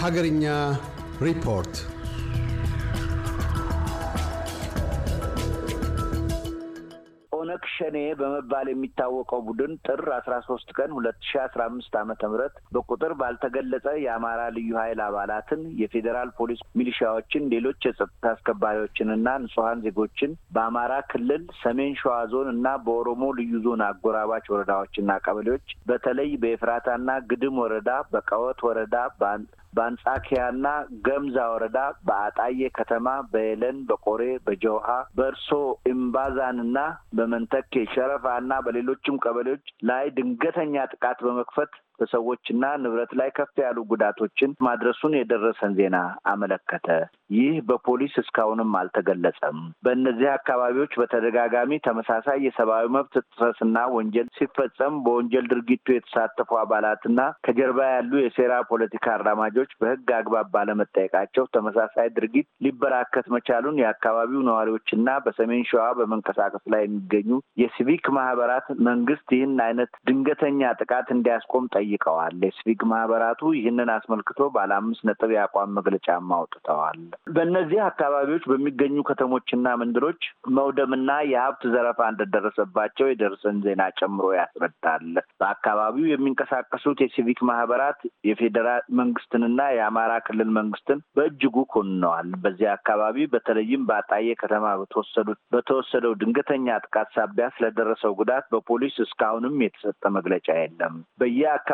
Hagarinya report. ኦነግ ሸኔ በመባል የሚታወቀው ቡድን ጥር አስራ ሶስት ቀን ሁለት ሺ አስራ አምስት ዓመተ ምህረት በቁጥር ባልተገለጸ የአማራ ልዩ ኃይል አባላትን፣ የፌዴራል ፖሊስ ሚሊሻዎችን፣ ሌሎች የጸጥታ አስከባሪዎችንና ንጹሐን ዜጎችን በአማራ ክልል ሰሜን ሸዋ ዞን እና በኦሮሞ ልዩ ዞን አጎራባች ወረዳዎችና ቀበሌዎች በተለይ በኤፍራታና ግድም ወረዳ፣ በቀወት ወረዳ በአንጻኪያና ገምዛ ወረዳ በአጣዬ ከተማ በየለን በቆሬ በጀውሃ በእርሶ እምባዛንና በመንተኬ ሸረፋና በሌሎችም ቀበሌዎች ላይ ድንገተኛ ጥቃት በመክፈት በሰዎችና ንብረት ላይ ከፍ ያሉ ጉዳቶችን ማድረሱን የደረሰን ዜና አመለከተ። ይህ በፖሊስ እስካሁንም አልተገለጸም። በእነዚህ አካባቢዎች በተደጋጋሚ ተመሳሳይ የሰብአዊ መብት ጥሰትና ወንጀል ሲፈጸም በወንጀል ድርጊቱ የተሳተፉ አባላትና ከጀርባ ያሉ የሴራ ፖለቲካ አራማጆች በሕግ አግባብ ባለመጠየቃቸው ተመሳሳይ ድርጊት ሊበራከት መቻሉን የአካባቢው ነዋሪዎችና በሰሜን ሸዋ በመንቀሳቀስ ላይ የሚገኙ የሲቪክ ማህበራት መንግስት ይህን አይነት ድንገተኛ ጥቃት እንዲያስቆም ጠይቀዋል። የሲቪክ ማህበራቱ ይህንን አስመልክቶ ባለ አምስት ነጥብ የአቋም መግለጫም አውጥተዋል። በእነዚህ አካባቢዎች በሚገኙ ከተሞችና መንደሮች መውደምና የሀብት ዘረፋ እንደደረሰባቸው የደረሰን ዜና ጨምሮ ያስረዳል። በአካባቢው የሚንቀሳቀሱት የሲቪክ ማህበራት የፌዴራል መንግስትንና የአማራ ክልል መንግስትን በእጅጉ ኮንነዋል። በዚህ አካባቢ በተለይም በአጣዬ ከተማ በተወሰዱት በተወሰደው ድንገተኛ ጥቃት ሳቢያ ስለደረሰው ጉዳት በፖሊስ እስካሁንም የተሰጠ መግለጫ የለም።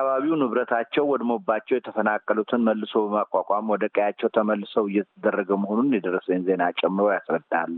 በየአካባቢው ንብረታቸው ወድሞባቸው የተፈናቀሉትን መልሶ በማቋቋም ወደ ቀያቸው ተመልሰው እየተደረገ መሆኑን የደረሰኝ ዜና ጨምሮ ያስረዳል።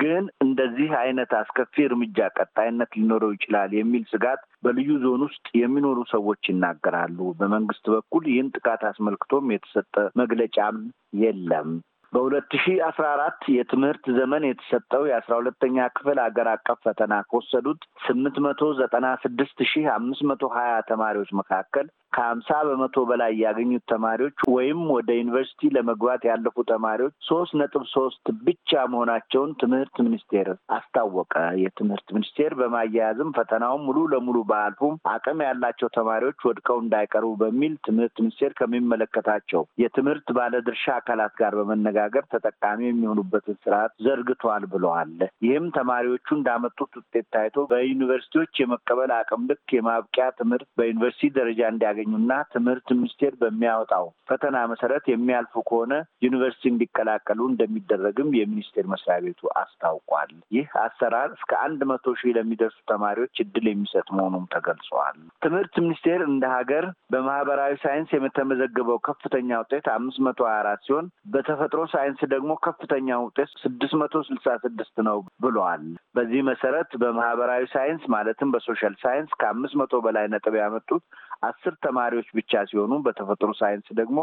ግን እንደዚህ አይነት አስከፊ እርምጃ ቀጣይነት ሊኖረው ይችላል የሚል ስጋት በልዩ ዞን ውስጥ የሚኖሩ ሰዎች ይናገራሉ። በመንግስት በኩል ይህን ጥቃት አስመልክቶም የተሰጠ መግለጫም የለም። በሁለት ሺ አስራ አራት የትምህርት ዘመን የተሰጠው የአስራ ሁለተኛ ክፍል አገር አቀፍ ፈተና ከወሰዱት ስምንት መቶ ዘጠና ስድስት ሺህ አምስት መቶ ሀያ ተማሪዎች መካከል ከሀምሳ በመቶ በላይ ያገኙት ተማሪዎች ወይም ወደ ዩኒቨርሲቲ ለመግባት ያለፉ ተማሪዎች ሶስት ነጥብ ሶስት ብቻ መሆናቸውን ትምህርት ሚኒስቴር አስታወቀ። የትምህርት ሚኒስቴር በማያያዝም ፈተናውን ሙሉ ለሙሉ በአልፉም አቅም ያላቸው ተማሪዎች ወድቀው እንዳይቀሩ በሚል ትምህርት ሚኒስቴር ከሚመለከታቸው የትምህርት ባለድርሻ አካላት ጋር በመነጋገር ተጠቃሚ የሚሆኑበትን ስርዓት ዘርግቷል ብለዋል። ይህም ተማሪዎቹ እንዳመጡት ውጤት ታይቶ በዩኒቨርሲቲዎች የመቀበል አቅም ልክ የማብቂያ ትምህርት በዩኒቨርሲቲ ደረጃ እንዲያገኙና ትምህርት ሚኒስቴር በሚያወጣው ፈተና መሰረት የሚያልፉ ከሆነ ዩኒቨርሲቲ እንዲቀላቀሉ እንደሚደረግም የሚኒስቴር መስሪያ ቤቱ አስታውቋል። ይህ አሰራር እስከ አንድ መቶ ሺህ ለሚደርሱ ተማሪዎች እድል የሚሰጥ መሆኑም ተገልጿል። ትምህርት ሚኒስቴር እንደ ሀገር በማህበራዊ ሳይንስ የተመዘገበው ከፍተኛ ውጤት አምስት መቶ ሀያ አራት ሲሆን በተፈጥሮ ሳይንስ ደግሞ ከፍተኛ ውጤት ስድስት መቶ ስልሳ ስድስት ነው ብለዋል። በዚህ መሰረት በማህበራዊ ሳይንስ ማለትም በ social science ከአምስት መቶ በላይ ነጥብ ያመጡት አስር ተማሪዎች ብቻ ሲሆኑ በተፈጥሮ ሳይንስ ደግሞ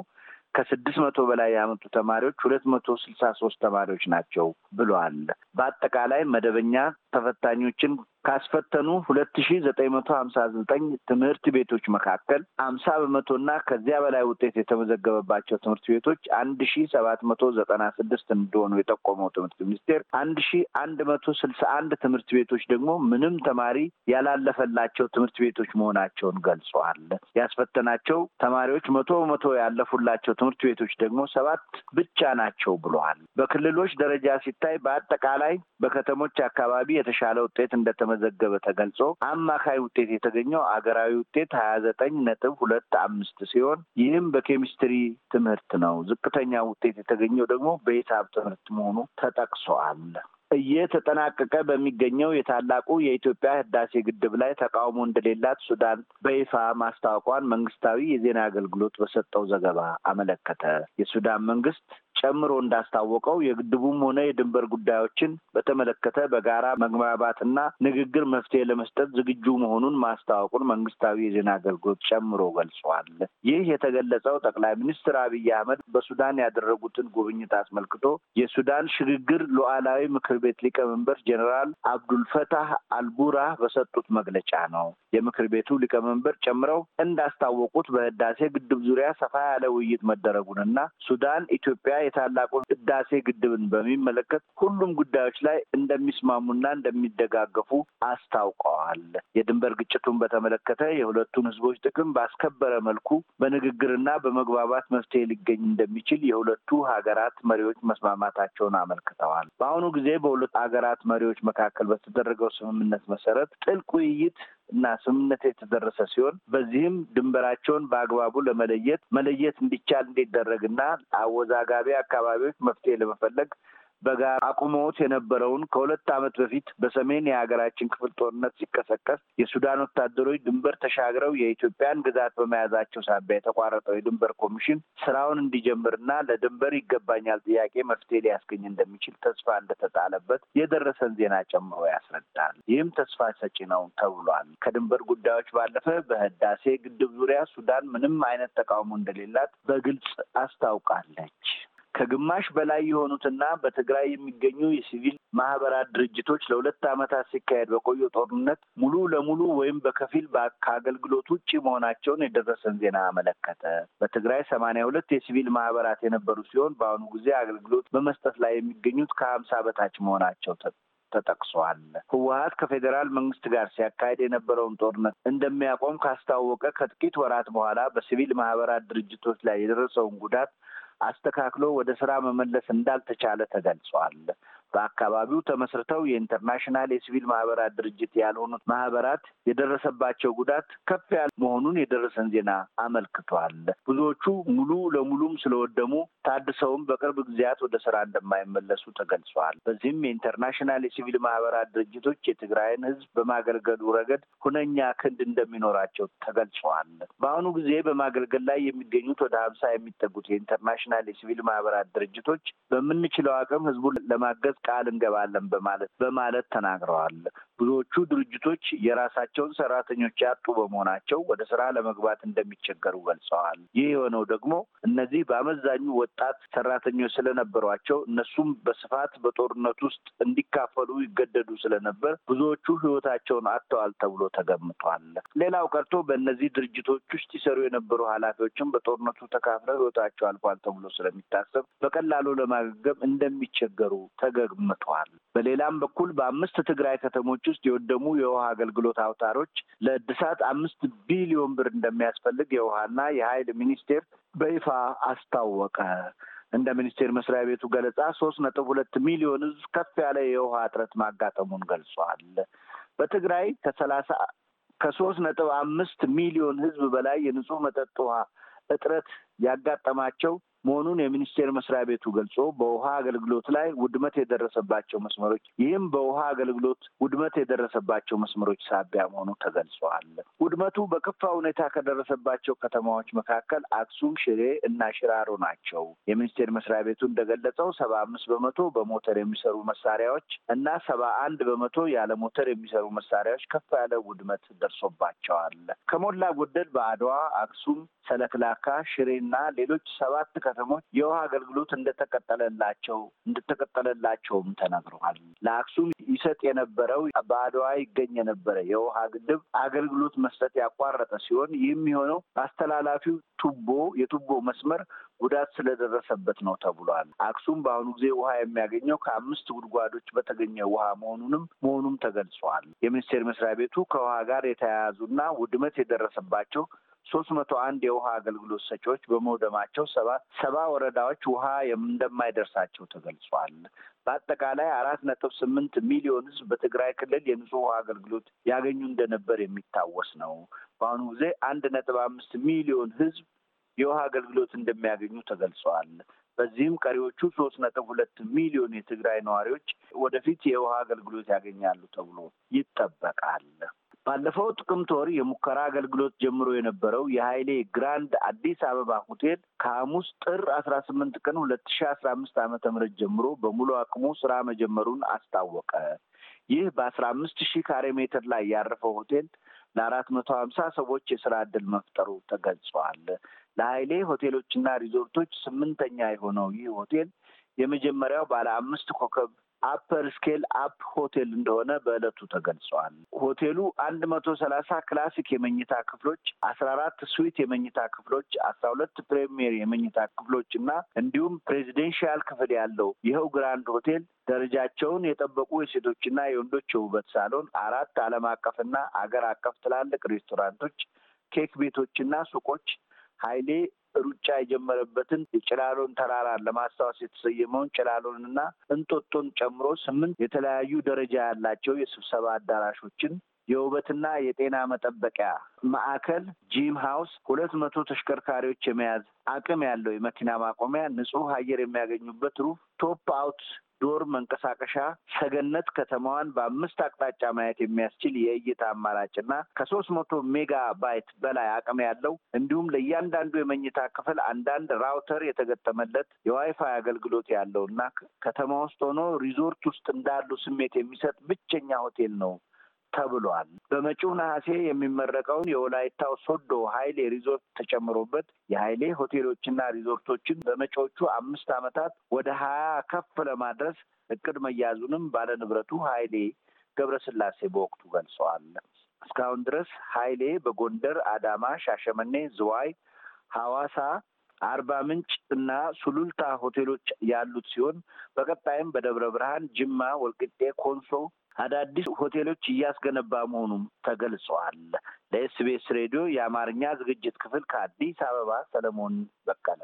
ከስድስት መቶ በላይ ያመጡ ተማሪዎች ሁለት መቶ ስልሳ ሶስት ተማሪዎች ናቸው ብለዋል። በአጠቃላይ መደበኛ ተፈታኞችን ካስፈተኑ ሁለት ሺ ዘጠኝ መቶ ሀምሳ ዘጠኝ ትምህርት ቤቶች መካከል ሀምሳ በመቶና ከዚያ በላይ ውጤት የተመዘገበባቸው ትምህርት ቤቶች አንድ ሺ ሰባት መቶ ዘጠና ስድስት እንደሆኑ የጠቆመው ትምህርት ሚኒስቴር አንድ ሺ አንድ መቶ ስልሳ አንድ ትምህርት ቤቶች ደግሞ ምንም ተማሪ ያላለፈላቸው ትምህርት ቤቶች መሆናቸውን ገልጸዋል። ያስፈተናቸው ተማሪዎች መቶ በመቶ ያለፉላቸው ትምህርት ቤቶች ደግሞ ሰባት ብቻ ናቸው ብለዋል። በክልሎች ደረጃ ሲታይ በአጠቃላይ በከተሞች አካባቢ የተሻለ ውጤት እንደተመዘገበ ተገልጾ አማካይ ውጤት የተገኘው አገራዊ ውጤት ሀያ ዘጠኝ ነጥብ ሁለት አምስት ሲሆን ይህም በኬሚስትሪ ትምህርት ነው። ዝቅተኛ ውጤት የተገኘው ደግሞ በሂሳብ ትምህርት መሆኑ ተጠቅሷል። እየተጠናቀቀ በሚገኘው የታላቁ የኢትዮጵያ ህዳሴ ግድብ ላይ ተቃውሞ እንደሌላት ሱዳን በይፋ ማስታወቋን መንግስታዊ የዜና አገልግሎት በሰጠው ዘገባ አመለከተ። የሱዳን መንግስት ጨምሮ እንዳስታወቀው የግድቡም ሆነ የድንበር ጉዳዮችን በተመለከተ በጋራ መግባባትና ንግግር መፍትሄ ለመስጠት ዝግጁ መሆኑን ማስታወቁን መንግስታዊ የዜና አገልግሎት ጨምሮ ገልጿል። ይህ የተገለጸው ጠቅላይ ሚኒስትር አብይ አህመድ በሱዳን ያደረጉትን ጉብኝት አስመልክቶ የሱዳን ሽግግር ሉዓላዊ ምክር ቤት ሊቀመንበር ጀኔራል አብዱልፈታህ አልቡራህ በሰጡት መግለጫ ነው። የምክር ቤቱ ሊቀመንበር ጨምረው እንዳስታወቁት በህዳሴ ግድብ ዙሪያ ሰፋ ያለ ውይይት መደረጉንና ሱዳን ኢትዮጵያ የታላቁ ህዳሴ ግድብን በሚመለከት ሁሉም ጉዳዮች ላይ እንደሚስማሙና እንደሚደጋገፉ አስታውቀዋል። የድንበር ግጭቱን በተመለከተ የሁለቱን ህዝቦች ጥቅም ባስከበረ መልኩ በንግግርና በመግባባት መፍትሄ ሊገኝ እንደሚችል የሁለቱ ሀገራት መሪዎች መስማማታቸውን አመልክተዋል። በአሁኑ ጊዜ በሁለቱ ሀገራት መሪዎች መካከል በተደረገው ስምምነት መሰረት ጥልቅ ውይይት እና ስምምነት የተደረሰ ሲሆን በዚህም ድንበራቸውን በአግባቡ ለመለየት መለየት እንዲቻል እንዲደረግና አወዛጋቢ አካባቢዎች መፍትሄ ለመፈለግ በጋራ አቁመውት የነበረውን ከሁለት ዓመት በፊት በሰሜን የሀገራችን ክፍል ጦርነት ሲቀሰቀስ የሱዳን ወታደሮች ድንበር ተሻግረው የኢትዮጵያን ግዛት በመያዛቸው ሳቢያ የተቋረጠው የድንበር ኮሚሽን ስራውን እንዲጀምርና ለድንበር ይገባኛል ጥያቄ መፍትሄ ሊያስገኝ እንደሚችል ተስፋ እንደተጣለበት የደረሰን ዜና ጨምሮ ያስረዳል። ይህም ተስፋ ሰጪ ነው ተብሏል። ከድንበር ጉዳዮች ባለፈ በህዳሴ ግድብ ዙሪያ ሱዳን ምንም አይነት ተቃውሞ እንደሌላት በግልጽ አስታውቃለች። ከግማሽ በላይ የሆኑትና በትግራይ የሚገኙ የሲቪል ማህበራት ድርጅቶች ለሁለት ዓመታት ሲካሄድ በቆየው ጦርነት ሙሉ ለሙሉ ወይም በከፊል ከአገልግሎት ውጭ መሆናቸውን የደረሰን ዜና አመለከተ። በትግራይ ሰማንያ ሁለት የሲቪል ማህበራት የነበሩ ሲሆን በአሁኑ ጊዜ አገልግሎት በመስጠት ላይ የሚገኙት ከሀምሳ በታች መሆናቸው ተጠቅሷል። ህወሀት ከፌዴራል መንግስት ጋር ሲያካሄድ የነበረውን ጦርነት እንደሚያቆም ካስታወቀ ከጥቂት ወራት በኋላ በሲቪል ማህበራት ድርጅቶች ላይ የደረሰውን ጉዳት አስተካክሎ ወደ ስራ መመለስ እንዳልተቻለ ተገልጿል። በአካባቢው ተመስርተው የኢንተርናሽናል የሲቪል ማህበራት ድርጅት ያልሆኑት ማህበራት የደረሰባቸው ጉዳት ከፍ ያለ መሆኑን የደረሰን ዜና አመልክቷል። ብዙዎቹ ሙሉ ለሙሉም ስለወደሙ ታድሰውም በቅርብ ጊዜያት ወደ ስራ እንደማይመለሱ ተገልጿል። በዚህም የኢንተርናሽናል የሲቪል ማህበራት ድርጅቶች የትግራይን ህዝብ በማገልገሉ ረገድ ሁነኛ ክንድ እንደሚኖራቸው ተገልጸዋል። በአሁኑ ጊዜ በማገልገል ላይ የሚገኙት ወደ ሀምሳ የሚጠጉት የኢንተርናሽናል የሲቪል ማህበራት ድርጅቶች በምንችለው አቅም ህዝቡን ለማገዝ ቃል እንገባለን በማለት በማለት ተናግረዋል። ብዙዎቹ ድርጅቶች የራሳቸውን ሰራተኞች ያጡ በመሆናቸው ወደ ስራ ለመግባት እንደሚቸገሩ ገልጸዋል። ይህ የሆነው ደግሞ እነዚህ በአመዛኙ ወጣት ሰራተኞች ስለነበሯቸው እነሱም በስፋት በጦርነት ውስጥ እንዲካፈሉ ይገደዱ ስለነበር ብዙዎቹ ህይወታቸውን አጥተዋል ተብሎ ተገምቷል። ሌላው ቀርቶ በእነዚህ ድርጅቶች ውስጥ ይሰሩ የነበሩ ኃላፊዎችም በጦርነቱ ተካፍለው ህይወታቸው አልፏል ተብሎ ስለሚታሰብ በቀላሉ ለማገገም እንደሚቸገሩ ተገምቷል። በሌላም በኩል በአምስት ትግራይ ከተሞች ውስጥ የወደሙ የውሃ አገልግሎት አውታሮች ለእድሳት አምስት ቢሊዮን ብር እንደሚያስፈልግ የውሃና የኃይል ሚኒስቴር በይፋ አስታወቀ። እንደ ሚኒስቴር መስሪያ ቤቱ ገለጻ ሶስት ነጥብ ሁለት ሚሊዮን ህዝብ ከፍ ያለ የውሃ እጥረት ማጋጠሙን ገልጿል። በትግራይ ከሰላሳ ከሶስት ነጥብ አምስት ሚሊዮን ህዝብ በላይ የንጹህ መጠጥ ውሃ እጥረት ያጋጠማቸው መሆኑን የሚኒስቴር መስሪያ ቤቱ ገልጾ በውሃ አገልግሎት ላይ ውድመት የደረሰባቸው መስመሮች ይህም በውሃ አገልግሎት ውድመት የደረሰባቸው መስመሮች ሳቢያ መሆኑ ተገልጸዋል። ውድመቱ በከፋ ሁኔታ ከደረሰባቸው ከተማዎች መካከል አክሱም፣ ሽሬ እና ሽራሮ ናቸው። የሚኒስቴር መስሪያ ቤቱ እንደገለጸው ሰባ አምስት በመቶ በሞተር የሚሰሩ መሳሪያዎች እና ሰባ አንድ በመቶ ያለ ሞተር የሚሰሩ መሳሪያዎች ከፍ ያለ ውድመት ደርሶባቸዋል። ከሞላ ጎደል በአድዋ፣ አክሱም፣ ሰለክላካ፣ ሽሬና ሌሎች ሰባት ከተሞች የውሃ አገልግሎት እንደተቀጠለላቸው እንደተቀጠለላቸውም ተነግረዋል። ለአክሱም ይሰጥ የነበረው በአድዋ ይገኝ የነበረ የውሃ ግድብ አገልግሎት መስጠት ያቋረጠ ሲሆን ይህም የሆነው አስተላላፊው ቱቦ የቱቦ መስመር ጉዳት ስለደረሰበት ነው ተብሏል። አክሱም በአሁኑ ጊዜ ውሃ የሚያገኘው ከአምስት ጉድጓዶች በተገኘ ውሃ መሆኑንም መሆኑም ተገልጿል። የሚኒስቴር መስሪያ ቤቱ ከውሃ ጋር የተያያዙና ውድመት የደረሰባቸው ሶስት መቶ አንድ የውሃ አገልግሎት ሰጪዎች በመውደማቸው ሰባ ወረዳዎች ውሃ እንደማይደርሳቸው ተገልጿል። በአጠቃላይ አራት ነጥብ ስምንት ሚሊዮን ሕዝብ በትግራይ ክልል የንጹህ ውሃ አገልግሎት ያገኙ እንደነበር የሚታወስ ነው። በአሁኑ ጊዜ አንድ ነጥብ አምስት ሚሊዮን ሕዝብ የውሃ አገልግሎት እንደሚያገኙ ተገልጸዋል። በዚህም ቀሪዎቹ ሶስት ነጥብ ሁለት ሚሊዮን የትግራይ ነዋሪዎች ወደፊት የውሃ አገልግሎት ያገኛሉ ተብሎ ይጠበቃል። ባለፈው ጥቅምት ወር የሙከራ አገልግሎት ጀምሮ የነበረው የሀይሌ ግራንድ አዲስ አበባ ሆቴል ከሐሙስ ጥር አስራ ስምንት ቀን ሁለት ሺ አስራ አምስት ዓመተ ምህረት ጀምሮ በሙሉ አቅሙ ስራ መጀመሩን አስታወቀ። ይህ በአስራ አምስት ሺህ ካሬ ሜትር ላይ ያረፈው ሆቴል ለአራት መቶ ሀምሳ ሰዎች የስራ ዕድል መፍጠሩ ተገልጿል። ለሀይሌ ሆቴሎችና ሪዞርቶች ስምንተኛ የሆነው ይህ ሆቴል የመጀመሪያው ባለ አምስት ኮከብ upper scale up ሆቴል እንደሆነ በዕለቱ ተገልጸዋል። ሆቴሉ አንድ መቶ ሰላሳ classic የመኝታ ክፍሎች፣ አስራ አራት suite የመኝታ ክፍሎች፣ አስራ ሁለት ፕሬሚየር የመኝታ ክፍሎች እና እንዲሁም presidential ክፍል ያለው ይኸው ግራንድ ሆቴል ደረጃቸውን የጠበቁ የሴቶችና የወንዶች የውበት ሳሎን፣ አራት ዓለም አቀፍና አገር አቀፍ ትላልቅ ሬስቶራንቶች፣ ኬክ ቤቶችና ሱቆች ኃይሌ ሩጫ የጀመረበትን የጭላሎን ተራራን ለማስታወስ የተሰየመውን ጭላሎንና እንጦጦን ጨምሮ ስምንት የተለያዩ ደረጃ ያላቸው የስብሰባ አዳራሾችን የውበትና የጤና መጠበቂያ ማዕከል፣ gym house፣ ሁለት መቶ ተሽከርካሪዎች የመያዝ አቅም ያለው የመኪና ማቆሚያ፣ ንጹህ አየር የሚያገኙበት roof top outdoor መንቀሳቀሻ ሰገነት ከተማዋን በአምስት አቅጣጫ ማየት የሚያስችል የእይታ አማራጭና ከሶስት መቶ ሜጋ ባይት በላይ አቅም ያለው እንዲሁም ለእያንዳንዱ የመኝታ ክፍል አንዳንድ router የተገጠመለት የዋይፋይ አገልግሎት ያለው እና ከተማ ውስጥ ሆኖ ሪዞርት ውስጥ እንዳሉ ስሜት የሚሰጥ ብቸኛ ሆቴል ነው ተብሏል። በመጪው ነሐሴ የሚመረቀውን የወላይታው ሶዶ ሀይሌ ሪዞርት ተጨምሮበት የሀይሌ ሆቴሎችና ሪዞርቶችን በመጪዎቹ አምስት ዓመታት ወደ ሀያ ከፍ ለማድረስ እቅድ መያዙንም ባለንብረቱ ሀይሌ ገብረስላሴ በወቅቱ ገልጸዋል። እስካሁን ድረስ ሀይሌ በጎንደር፣ አዳማ፣ ሻሸመኔ፣ ዝዋይ፣ ሐዋሳ አርባ ምንጭ እና ሱሉልታ ሆቴሎች ያሉት ሲሆን በቀጣይም በደብረ ብርሃን፣ ጅማ፣ ወልቂጤ፣ ኮንሶ አዳዲስ ሆቴሎች እያስገነባ መሆኑም ተገልጸዋል። ለኤስቢኤስ ሬዲዮ የአማርኛ ዝግጅት ክፍል ከአዲስ አበባ ሰለሞን በቀለ።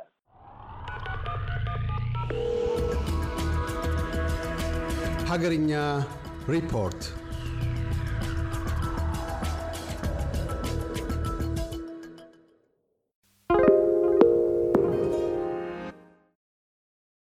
ሀገርኛ ሪፖርት